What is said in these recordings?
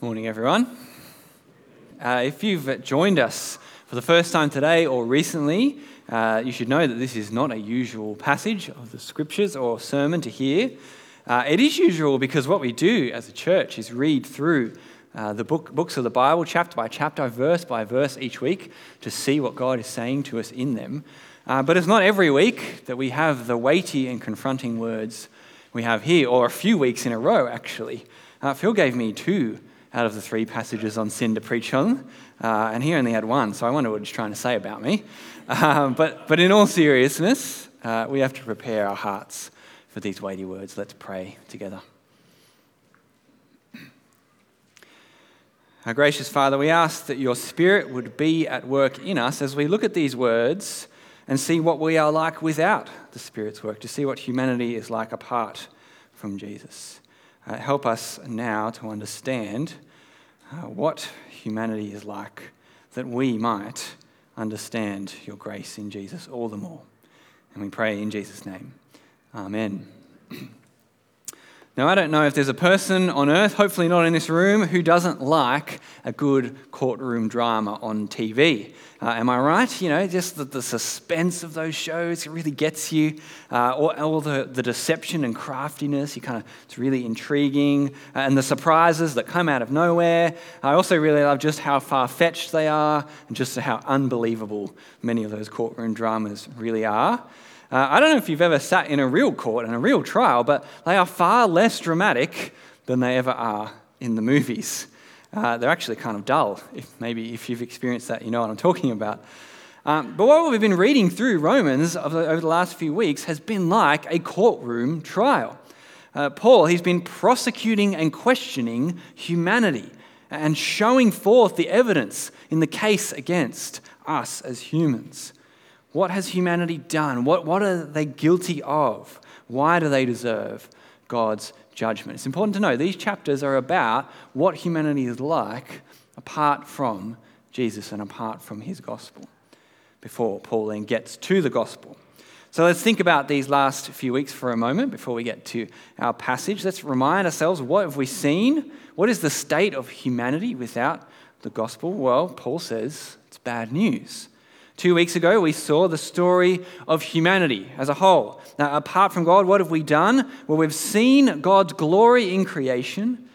Morning, everyone. Uh, if you've joined us for the first time today or recently, uh, you should know that this is not a usual passage of the scriptures or sermon to hear. Uh, it is usual because what we do as a church is read through uh, the book, books of the Bible, chapter by chapter, verse by verse each week, to see what God is saying to us in them. Uh, but it's not every week that we have the weighty and confronting words we have here, or a few weeks in a row, actually. Uh, Phil gave me two out of the three passages on sin to preach on, uh, and he only had one, so I wonder what he's trying to say about me. Uh, but, but in all seriousness, uh, we have to prepare our hearts for these weighty words. Let's pray together. Our gracious Father, we ask that your Spirit would be at work in us as we look at these words and see what we are like without the Spirit's work, to see what humanity is like apart from Jesus. Uh, help us now to understand uh, what humanity is like, that we might understand your grace in Jesus all the more. And we pray in Jesus' name. Amen. Now, I don't know if there's a person on earth, hopefully not in this room, who doesn't like a good courtroom drama on TV. Uh, am I right? You know, just the, the, suspense of those shows, really gets you. Uh, all, all the, the deception and craftiness, you kind of, it's really intriguing. Uh, and the surprises that come out of nowhere. I also really love just how far fetched they are and just how unbelievable many of those courtroom dramas really are. Uh, I don't know if you've ever sat in a real court and a real trial, but they are far less dramatic than they ever are in the movies. Uh, they're actually kind of dull. If maybe if you've experienced that, you know what I'm talking about. Um, but what we've been reading through Romans over the last few weeks has been like a courtroom trial. Uh, Paul, he's been prosecuting and questioning humanity and showing forth the evidence in the case against us as humans. What has humanity done? What, what are they guilty of? Why do they deserve God's judgment? It's important to know these chapters are about what humanity is like apart from Jesus and apart from his gospel before Paul then gets to the gospel. So let's think about these last few weeks for a moment before we get to our passage. Let's remind ourselves what have we seen? What is the state of humanity without the gospel? Well, Paul says it's bad news. Two weeks ago, we saw the story of humanity as a whole. Now, apart from God, what have we done? Well, we've seen God's glory in creation,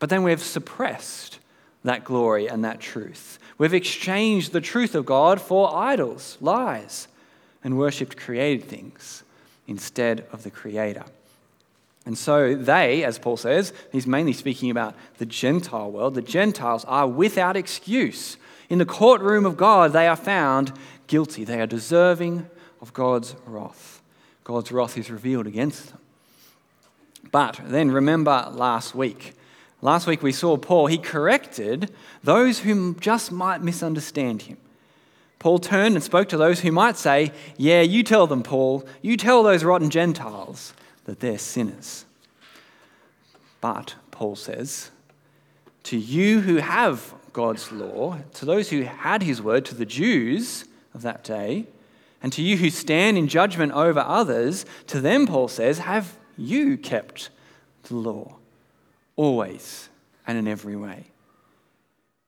but then we've suppressed that glory and that truth. We've exchanged the truth of God for idols, lies, and worshipped created things instead of the Creator. And so they, as Paul says, he's mainly speaking about the Gentile world, the Gentiles are without excuse in the courtroom of God, they are found guilty. They are deserving of God's wrath. God's wrath is revealed against them. But then remember last week. Last week we saw Paul, he corrected those who just might misunderstand him. Paul turned and spoke to those who might say, Yeah, you tell them, Paul, you tell those rotten Gentiles that they're sinners. But, Paul says, to you who have God's law, to those who had his word, to the Jews of that day, and to you who stand in judgment over others, to them, Paul says, have you kept the law always and in every way?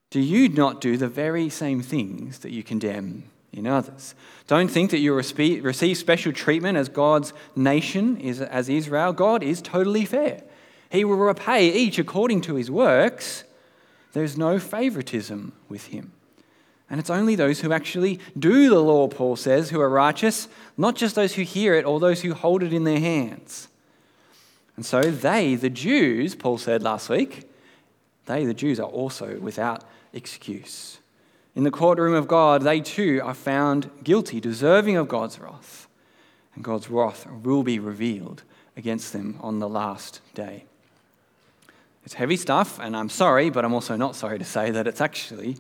Do you not do the very same things that you condemn in others? Don't think that you receive special treatment as God's nation, as Israel. God is totally fair. He will repay each according to his works. There's no favoritism with him. And it's only those who actually do the law, Paul says, who are righteous, not just those who hear it or those who hold it in their hands. And so they, the Jews, Paul said last week, they, the Jews, are also without excuse. In the courtroom of God, they too are found guilty, deserving of God's wrath. And God's wrath will be revealed against them on the last day. It's heavy stuff, and I'm sorry, but I'm also not sorry to say that it's actually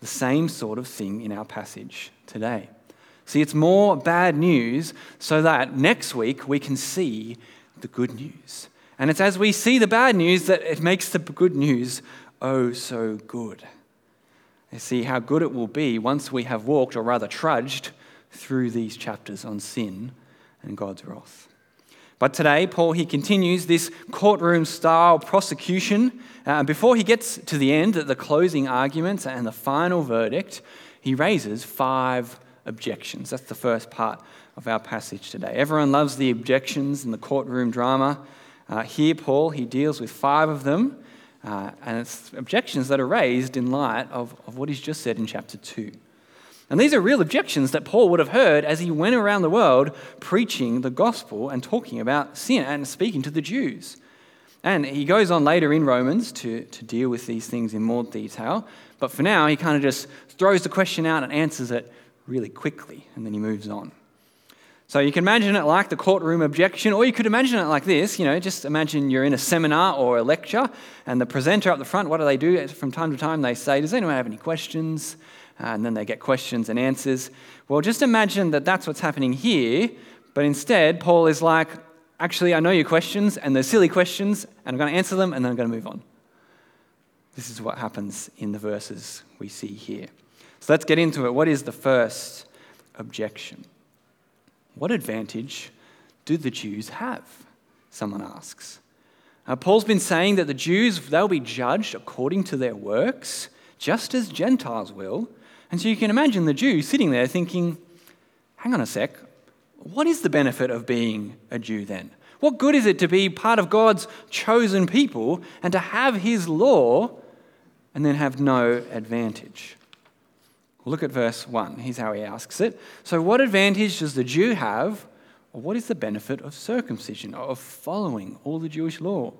the same sort of thing in our passage today. See, it's more bad news so that next week we can see the good news. And it's as we see the bad news that it makes the good news oh so good. You see how good it will be once we have walked, or rather trudged, through these chapters on sin and God's wrath. But today, Paul, he continues this courtroom style prosecution. Uh, before he gets to the end, the closing arguments and the final verdict, he raises five objections. That's the first part of our passage today. Everyone loves the objections and the courtroom drama. Uh, here, Paul, he deals with five of them, uh, and it's objections that are raised in light of, of what he's just said in chapter 2. And these are real objections that Paul would have heard as he went around the world preaching the gospel and talking about sin and speaking to the Jews. And he goes on later in Romans to, to deal with these things in more detail. But for now, he kind of just throws the question out and answers it really quickly, and then he moves on. So you can imagine it like the courtroom objection, or you could imagine it like this. You know, just imagine you're in a seminar or a lecture, and the presenter up the front, what do they do? From time to time, they say, Does anyone have any questions? Uh, and then they get questions and answers. Well, just imagine that that's what's happening here, but instead, Paul is like, actually, I know your questions, and they're silly questions, and I'm going to answer them, and then I'm going to move on. This is what happens in the verses we see here. So let's get into it. What is the first objection? What advantage do the Jews have? Someone asks. Uh, Paul's been saying that the Jews, they'll be judged according to their works, just as Gentiles will. And so you can imagine the Jew sitting there thinking, hang on a sec, what is the benefit of being a Jew then? What good is it to be part of God's chosen people and to have his law and then have no advantage? look at verse 1. Here's how he asks it. So, what advantage does the Jew have, or what is the benefit of circumcision, of following all the Jewish law?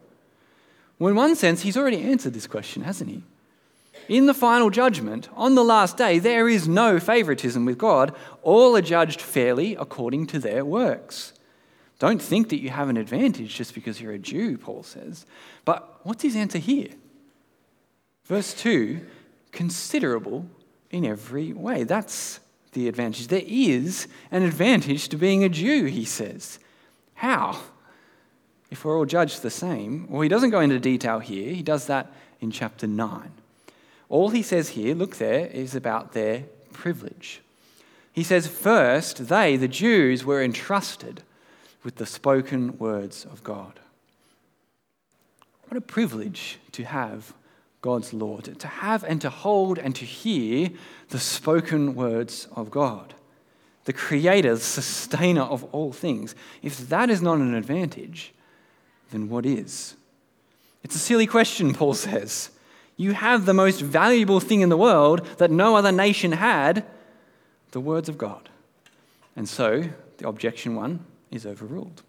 Well, in one sense, he's already answered this question, hasn't he? In the final judgment, on the last day, there is no favoritism with God. All are judged fairly according to their works. Don't think that you have an advantage just because you're a Jew, Paul says. But what's his answer here? Verse 2 considerable in every way. That's the advantage. There is an advantage to being a Jew, he says. How? If we're all judged the same. Well, he doesn't go into detail here, he does that in chapter 9. All he says here, look there, is about their privilege. He says, first, they, the Jews, were entrusted with the spoken words of God. What a privilege to have God's law, to have and to hold and to hear the spoken words of God, the creator, the sustainer of all things. If that is not an advantage, then what is? It's a silly question, Paul says. You have the most valuable thing in the world that no other nation had the words of God. And so the objection one is overruled.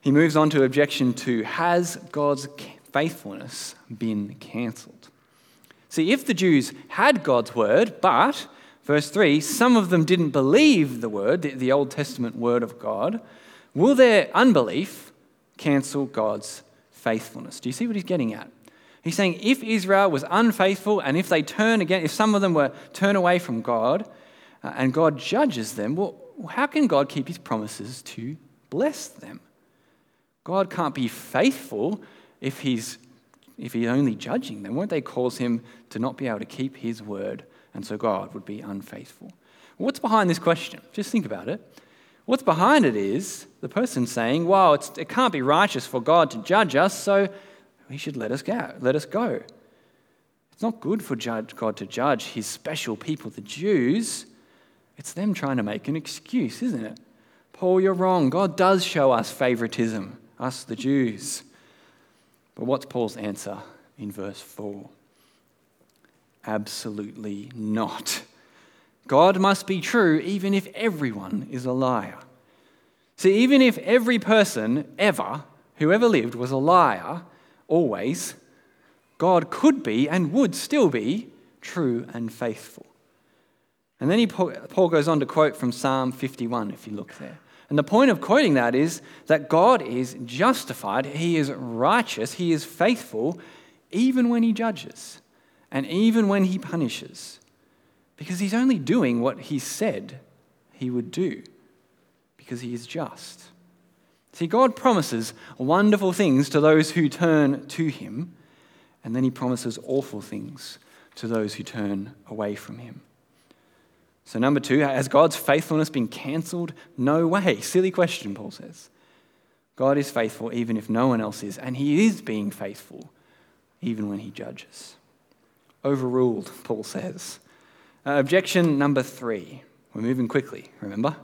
He moves on to objection two Has God's faithfulness been cancelled? See, if the Jews had God's word, but, verse 3, some of them didn't believe the word, the, the Old Testament word of God, will their unbelief cancel God's faithfulness? Do you see what he's getting at? He's saying if Israel was unfaithful and if they turn again, if some of them were turn away from God uh, and God judges them, well, how can God keep his promises to bless them? God can't be faithful if he's, if he's only judging them. Won't they cause him to not be able to keep his word? And so God would be unfaithful. What's behind this question? Just think about it. What's behind it is the person saying, well, it can't be righteous for God to judge us, so he should let us go. Let us go. It's not good for God to judge his special people, the Jews. It's them trying to make an excuse, isn't it? Paul, you're wrong. God does show us favoritism, us the Jews. But what's Paul's answer in verse 4? Absolutely not. God must be true even if everyone is a liar. See, even if every person ever, who ever lived, was a liar, always, God could be and would still be true and faithful. And then he, Paul goes on to quote from Psalm 51, if you look there. And the point of quoting that is that God is justified, He is righteous, He is faithful, even when He judges and even when He punishes, because He's only doing what He said He would do, because He is just. See, God promises wonderful things to those who turn to Him, and then He promises awful things to those who turn away from Him. So, number two, has God's faithfulness been cancelled? No way. Silly question, Paul says. God is faithful even if no one else is, and he is being faithful even when he judges. Overruled, Paul says. Uh, objection number three. We're moving quickly, remember?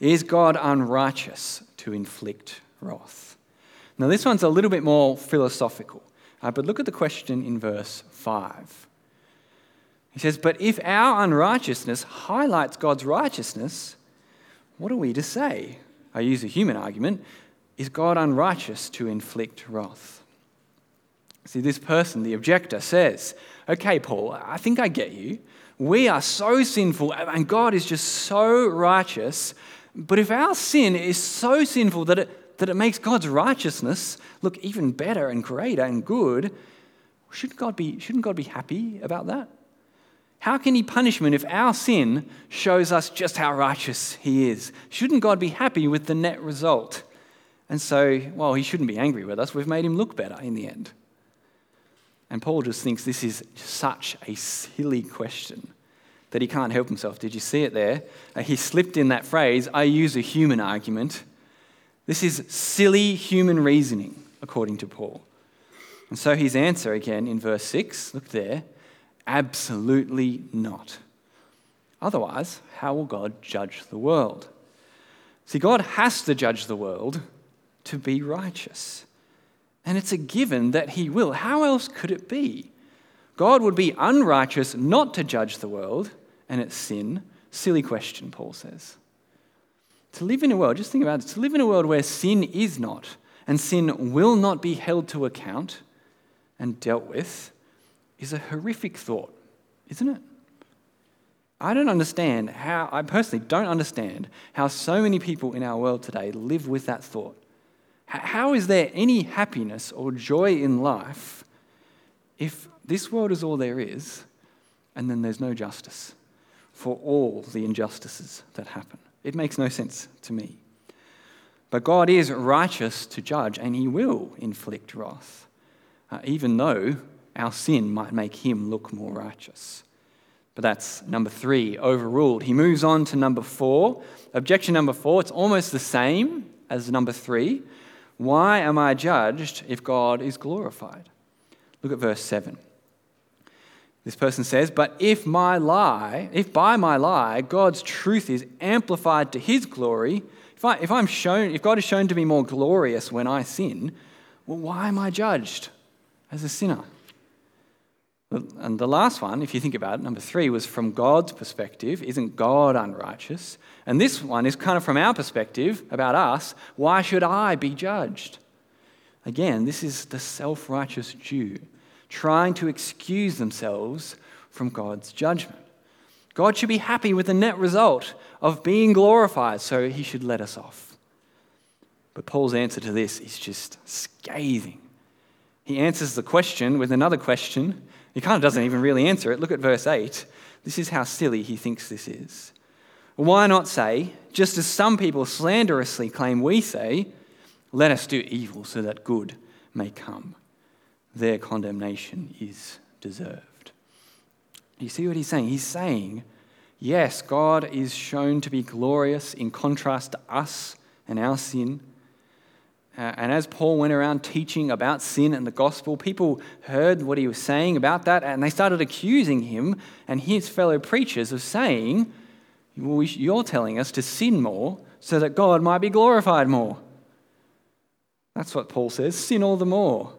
Is God unrighteous to inflict wrath? Now, this one's a little bit more philosophical, uh, but look at the question in verse 5. He says, But if our unrighteousness highlights God's righteousness, what are we to say? I use a human argument. Is God unrighteous to inflict wrath? See, this person, the objector, says, Okay, Paul, I think I get you. We are so sinful, and God is just so righteous. But if our sin is so sinful that it, that it makes God's righteousness look even better and greater and good, shouldn't God be, shouldn't God be happy about that? How can he punish him if our sin shows us just how righteous he is? Shouldn't God be happy with the net result? And so, well, he shouldn't be angry with us. We've made him look better in the end. And Paul just thinks this is such a silly question that he can't help himself. Did you see it there? Uh, he slipped in that phrase, I use a human argument. This is silly human reasoning, according to Paul. And so his answer again in verse 6, look there, absolutely not. Otherwise, how will God judge the world? See, God has to judge the world to be righteous. And it's a given that he will. How else could it be? God would be unrighteous not to judge the world and its sin. Silly question, Paul says. To live in a world, just think about it, to live in a world where sin is not and sin will not be held to account and dealt with is a horrific thought, isn't it? I don't understand how, I personally don't understand how so many people in our world today live with that thought. How is there any happiness or joy in life if this world is all there is and then there's no justice for all the injustices that happen? It makes no sense to me. But God is righteous to judge and he will inflict wrath, uh, even though our sin might make him look more righteous. But that's number three, overruled. He moves on to number four. Objection number four, it's almost the same as number three. Why am I judged if God is glorified? Look at verse 7. This person says, But if my lie, if by my lie God's truth is amplified to his glory, if, I, if I'm shown, if God is shown to be more glorious when I sin, well, why am I judged as a sinner? And the last one, if you think about it, number three, was from God's perspective. Isn't God unrighteous? And this one is kind of from our perspective about us. Why should I be judged? Again, this is the self righteous Jew trying to excuse themselves from God's judgment. God should be happy with the net result of being glorified, so he should let us off. But Paul's answer to this is just scathing. He answers the question with another question he kind of doesn't even really answer it. Look at verse 8. This is how silly he thinks this is. Why not say, just as some people slanderously claim we say, let us do evil so that good may come? Their condemnation is deserved. You see what he's saying? He's saying, yes, God is shown to be glorious in contrast to us and our sin. Uh, and as Paul went around teaching about sin and the gospel, people heard what he was saying about that and they started accusing him and his fellow preachers of saying, well, You're telling us to sin more so that God might be glorified more. That's what Paul says sin all the more.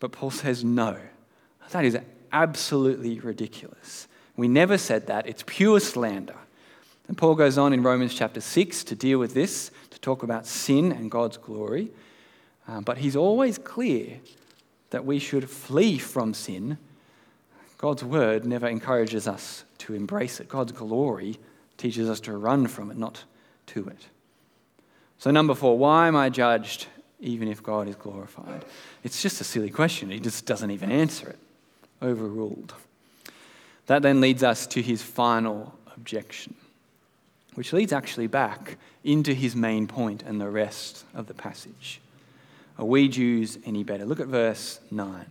But Paul says, No. That is absolutely ridiculous. We never said that. It's pure slander. And Paul goes on in Romans chapter 6 to deal with this to talk about sin and God's glory. Um, but he's always clear that we should flee from sin. God's word never encourages us to embrace it. God's glory teaches us to run from it, not to it. So, number four, why am I judged even if God is glorified? It's just a silly question. He just doesn't even answer it. Overruled. That then leads us to his final objection which leads actually back into his main point and the rest of the passage. Are we Jews any better? Look at verse 9.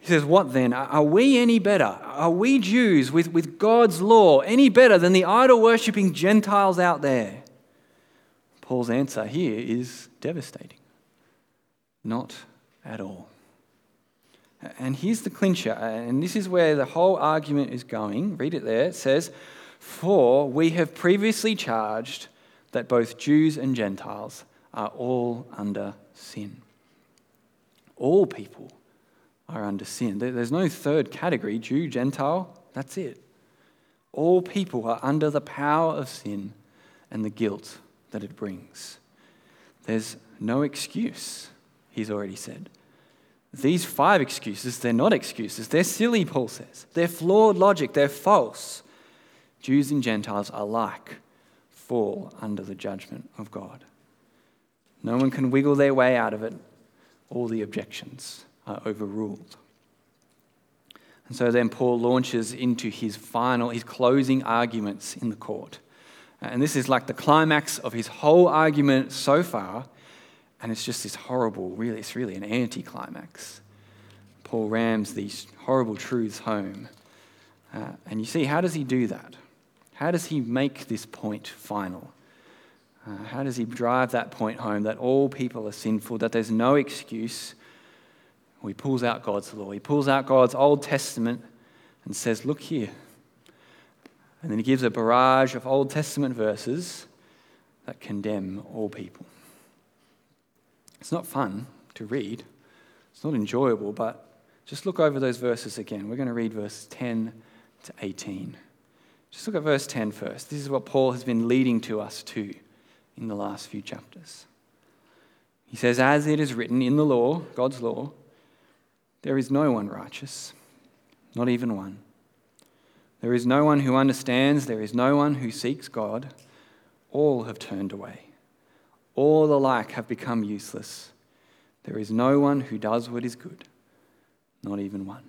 He says, What then? Are we any better? Are we Jews with, with God's law any better than the idol worshipping Gentiles out there? Paul's answer here is devastating. Not at all. And here's the clincher, and this is where the whole argument is going. Read it there. It says, For we have previously charged that both Jews and Gentiles are all under sin. All people are under sin. There's no third category Jew, Gentile, that's it. All people are under the power of sin and the guilt that it brings. There's no excuse, he's already said. These five excuses, they're not excuses. They're silly, Paul says. They're flawed logic. They're false. Jews and Gentiles alike fall under the judgment of God. No one can wiggle their way out of it. All the objections are overruled. And so then Paul launches into his final, his closing arguments in the court. And this is like the climax of his whole argument so far. And it's just this horrible, really, it's really an anticlimax. Paul rams these horrible truths home. Uh, and you see, how does he do that? How does he make this point final? Uh, how does he drive that point home that all people are sinful, that there's no excuse? Well, he pulls out God's law. He pulls out God's Old Testament and says, Look here. And then he gives a barrage of Old Testament verses that condemn all people. It's not fun to read, it's not enjoyable, but just look over those verses again. We're going to read verses 10 to 18. Just look at verse 10 first. This is what Paul has been leading to us to in the last few chapters. He says, As it is written in the law, God's law, there is no one righteous, not even one. There is no one who understands, there is no one who seeks God. All have turned away. All alike have become useless. There is no one who does what is good, not even one.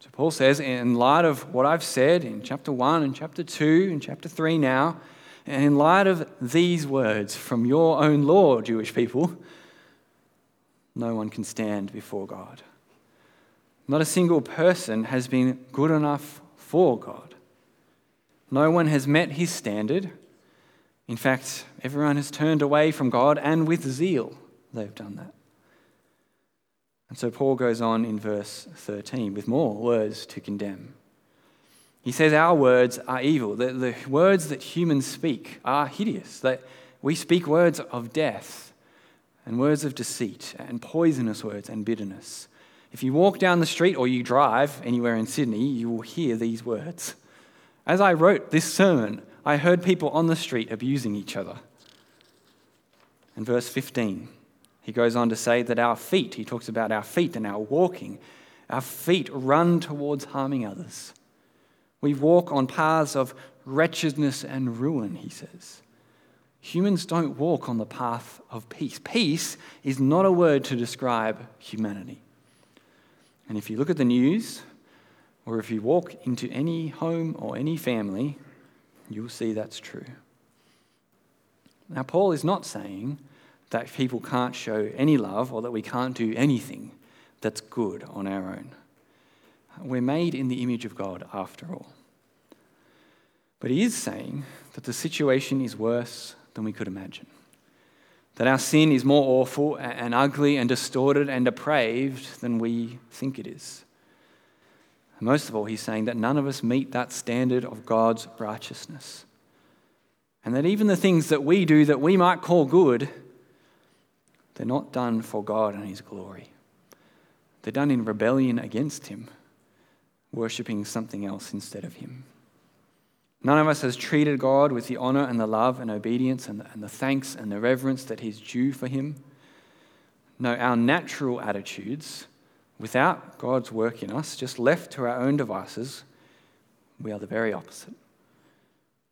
So Paul says, in light of what I've said in chapter 1 and chapter 2 and chapter 3 now, and in light of these words from your own law, Jewish people, no one can stand before God. Not a single person has been good enough for God. No one has met his standard. In fact, everyone has turned away from God, and with zeal they've done that. And so Paul goes on in verse 13 with more words to condemn. He says, Our words are evil. The, the words that humans speak are hideous. That we speak words of death and words of deceit and poisonous words and bitterness. If you walk down the street or you drive anywhere in Sydney, you will hear these words. As I wrote this sermon, I heard people on the street abusing each other. In verse 15, he goes on to say that our feet, he talks about our feet and our walking, our feet run towards harming others. We walk on paths of wretchedness and ruin, he says. Humans don't walk on the path of peace. Peace is not a word to describe humanity. And if you look at the news, or if you walk into any home or any family, you'll see that's true. Now, Paul is not saying that people can't show any love or that we can't do anything that's good on our own. We're made in the image of God after all. But he is saying that the situation is worse than we could imagine. That our sin is more awful and ugly and distorted and depraved than we think it is. And most of all, he's saying that none of us meet that standard of God's righteousness. And that even the things that we do that we might call good, they're not done for God and His glory. They're done in rebellion against Him, worshipping something else instead of Him. None of us has treated God with the honor and the love and obedience and the, and the thanks and the reverence that He's due for Him. No, our natural attitudes, without God's work in us, just left to our own devices, we are the very opposite.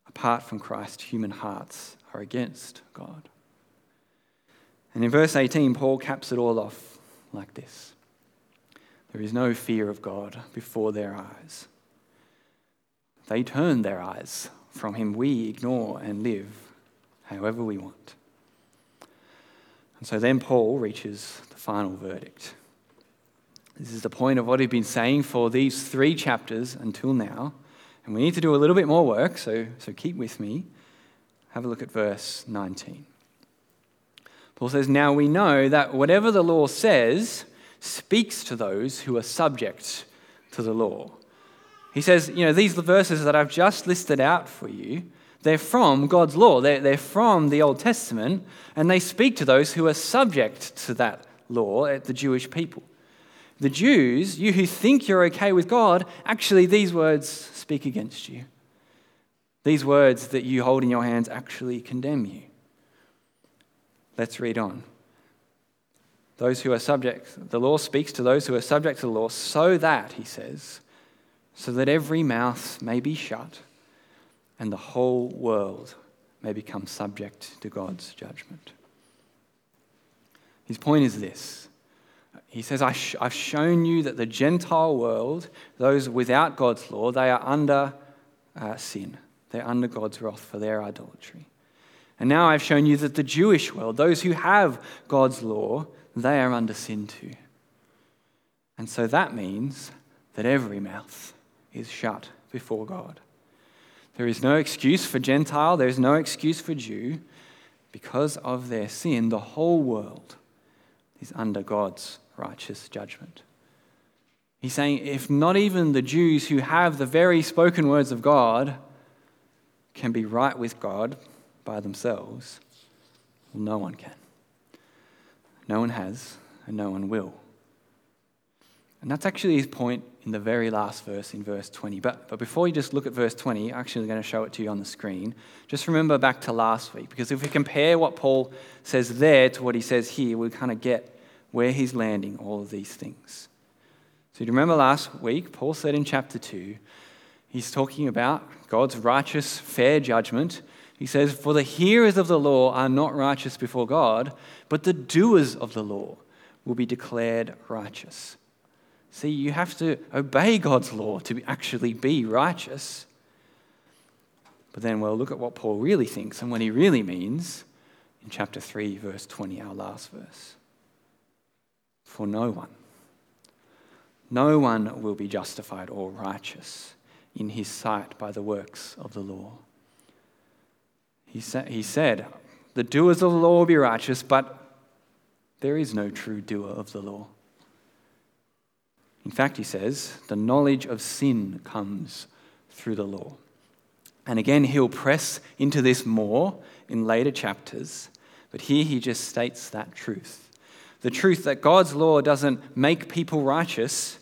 Apart from Christ, human hearts are against God. And in verse 18, Paul caps it all off like this There is no fear of God before their eyes. They turn their eyes from Him. We ignore and live however we want. And so then Paul reaches the final verdict. This is the point of what he's been saying for these three chapters until now. And we need to do a little bit more work, so, so keep with me. Have a look at verse 19. Paul says, Now we know that whatever the law says speaks to those who are subject to the law. He says, You know, these verses that I've just listed out for you, they're from God's law. They're, they're from the Old Testament, and they speak to those who are subject to that law, the Jewish people. The Jews, you who think you're okay with God, actually, these words speak against you. These words that you hold in your hands actually condemn you. Let's read on. Those who are subject, the law speaks to those who are subject to the law, so that, he says, so that every mouth may be shut and the whole world may become subject to God's judgment. His point is this he says, I have shown you that the Gentile world, those without God's law, they are under uh, sin. They're under God's wrath for their idolatry. And now I've shown you that the Jewish world, those who have God's law, they are under sin too. And so that means that every mouth is shut before God. There is no excuse for Gentile, there is no excuse for Jew. Because of their sin, the whole world is under God's righteous judgment. He's saying if not even the Jews who have the very spoken words of God can be right with God by themselves, well, no one can. No one has, and no one will. And that's actually his point in the very last verse, in verse 20. But, but before you just look at verse 20, I'm actually going to show it to you on the screen. Just remember back to last week, because if we compare what Paul says there to what he says here, we kind of get where he's landing all of these things. So you remember last week, Paul said in chapter 2, he's talking about God's righteous, fair judgment. He says, For the hearers of the law are not righteous before God, but the doers of the law will be declared righteous. See, you have to obey God's law to actually be righteous. But then we'll look at what Paul really thinks and what he really means in chapter 3, verse 20, our last verse for no one. No one will be justified or righteous in his sight by the works of the law. He, sa- he said, The doers of the law will be righteous, but there is no true doer of the law. In fact, he says, the knowledge of sin comes through the law. And again, he'll press into this more in later chapters, but here he just states that truth the truth that God's law doesn't make people righteous,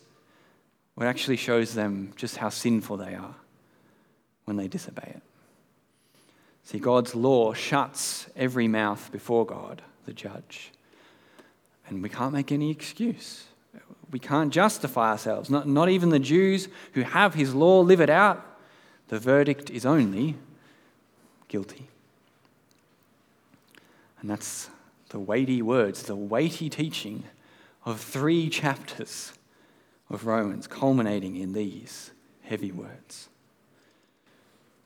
it actually shows them just how sinful they are when they disobey it. See, God's law shuts every mouth before God, the judge. And we can't make any excuse. We can't justify ourselves. Not, not even the Jews who have his law live it out. The verdict is only guilty. And that's the weighty words, the weighty teaching of three chapters of Romans, culminating in these heavy words.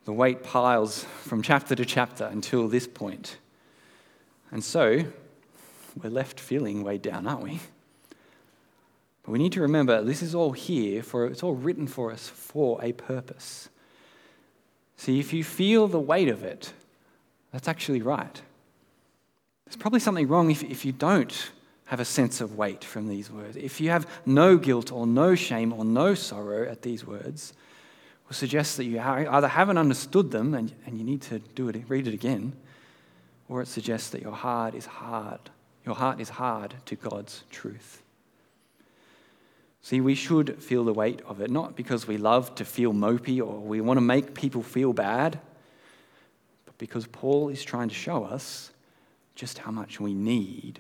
The weight piles from chapter to chapter until this point. And so, we're left feeling weighed down, aren't we? We need to remember this is all here for it's all written for us for a purpose. See, if you feel the weight of it, that's actually right. There's probably something wrong if, if you don't have a sense of weight from these words. If you have no guilt or no shame or no sorrow at these words, will suggest that you either haven't understood them and, and you need to do it, read it again, or it suggests that your heart is hard. Your heart is hard to God's truth. See, we should feel the weight of it, not because we love to feel mopey or we want to make people feel bad, but because Paul is trying to show us just how much we need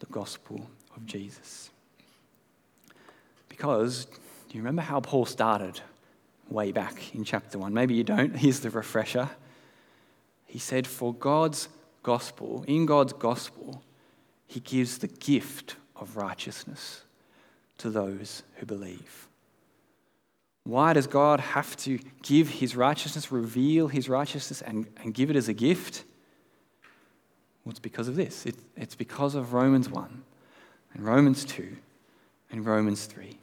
the gospel of Jesus. Because, do you remember how Paul started way back in chapter 1? Maybe you don't. Here's the refresher. He said, For God's gospel, in God's gospel, he gives the gift of righteousness to those who believe. Why does God have to give his righteousness, reveal his righteousness, and, and give it as a gift? Well, it's because of this. It, it's because of Romans 1 and Romans 2 and Romans 3.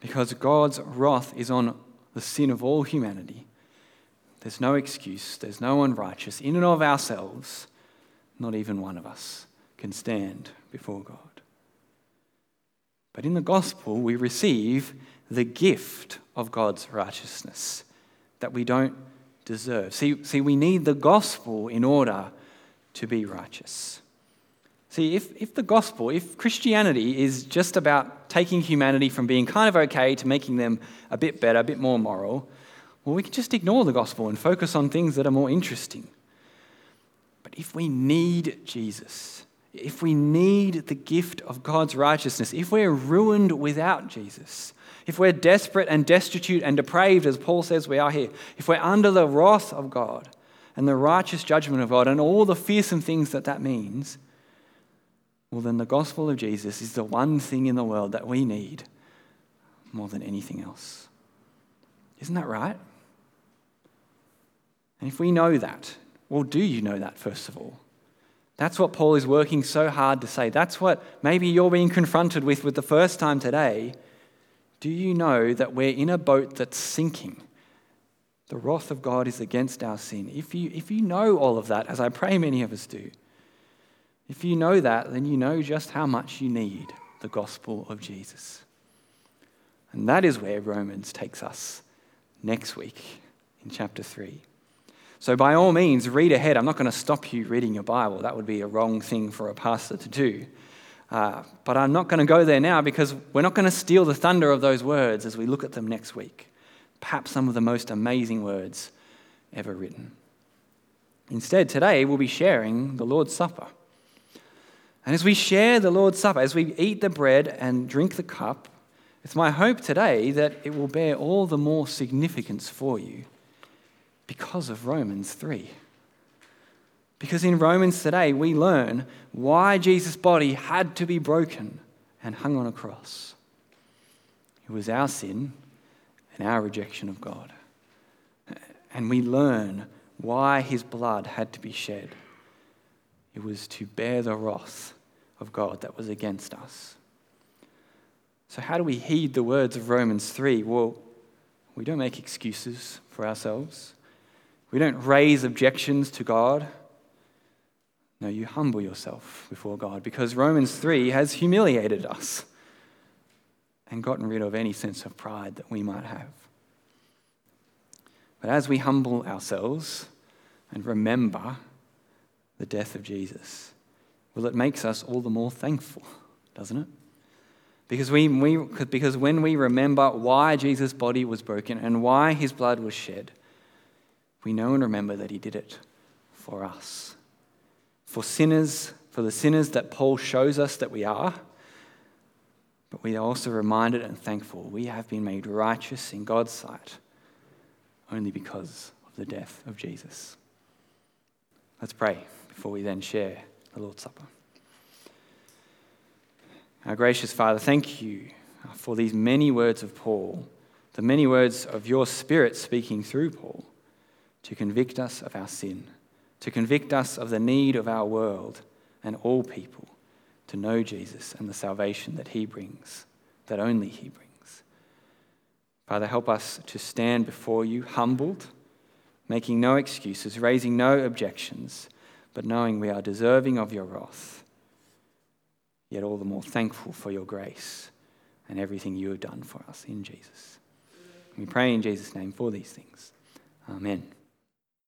Because God's wrath is on the sin of all humanity, There's no excuse, there's no one righteous. In and of ourselves, not even one of us can stand before God. But in the gospel, we receive the gift of God's righteousness that we don't deserve. See, see, we need the gospel in order to be righteous. See, if, if the gospel, if Christianity is just about taking humanity from being kind of okay to making them a bit better, a bit more moral, well, we can just ignore the gospel and focus on things that are more interesting. But if we need Jesus, if we need the gift of God's righteousness, if we're ruined without Jesus, if we're desperate and destitute and depraved, as Paul says we are here, if we're under the wrath of God and the righteous judgment of God and all the fearsome things that that means, well, then the gospel of Jesus is the one thing in the world that we need more than anything else. Isn't that right? And if we know that, well, do you know that, first of all? That's what Paul is working so hard to say. That's what maybe you're being confronted with with the first time today. Do you know that we're in a boat that's sinking? The wrath of God is against our sin. If you, if you know all of that, as I pray many of us do, if you know that, then you know just how much you need the gospel of Jesus. And that is where Romans takes us next week in chapter 3. So, by all means, read ahead. I'm not going to stop you reading your Bible. That would be a wrong thing for a pastor to do. Uh, but I'm not going to go there now because we're not going to steal the thunder of those words as we look at them next week. Perhaps some of the most amazing words ever written. Instead, today we'll be sharing the Lord's Supper. And as we share the Lord's Supper, as we eat the bread and drink the cup, it's my hope today that it will bear all the more significance for you because of Romans 3. Because in Romans today, we learn why Jesus' body had to be broken and hung on a cross. It was our sin and our rejection of God. And we learn why his blood had to be shed. It was to bear the wrath of God that was against us. So, how do we heed the words of Romans 3? Well, we don't make excuses for ourselves. We don't raise objections to God. No, you humble yourself before God because Romans 3 has humiliated us and gotten rid of any sense of pride that we might have. But as we humble ourselves and remember the death of Jesus, well, it makes us all the more thankful, doesn't it? Because, we, we, because when we remember why Jesus' body was broken and why his blood was shed, we know and remember that he did it for us. For sinners, for the sinners that Paul shows us that we are, but we are also reminded and thankful we have been made righteous in God's sight only because of the death of Jesus. Let's pray before we then share the Lord's Supper. Our gracious Father, thank you for these many words of Paul, the many words of your Spirit speaking through Paul to convict us of our sin, to convict us of the need of our world and all people to know Jesus and the salvation that he brings, that only he brings. Father, help us to stand before you humbled, making no excuses, raising no objections, but knowing we are deserving of your wrath, yet all the more thankful for your grace and everything you have done for us in Jesus. We pray in Jesus' name for these things. Amen.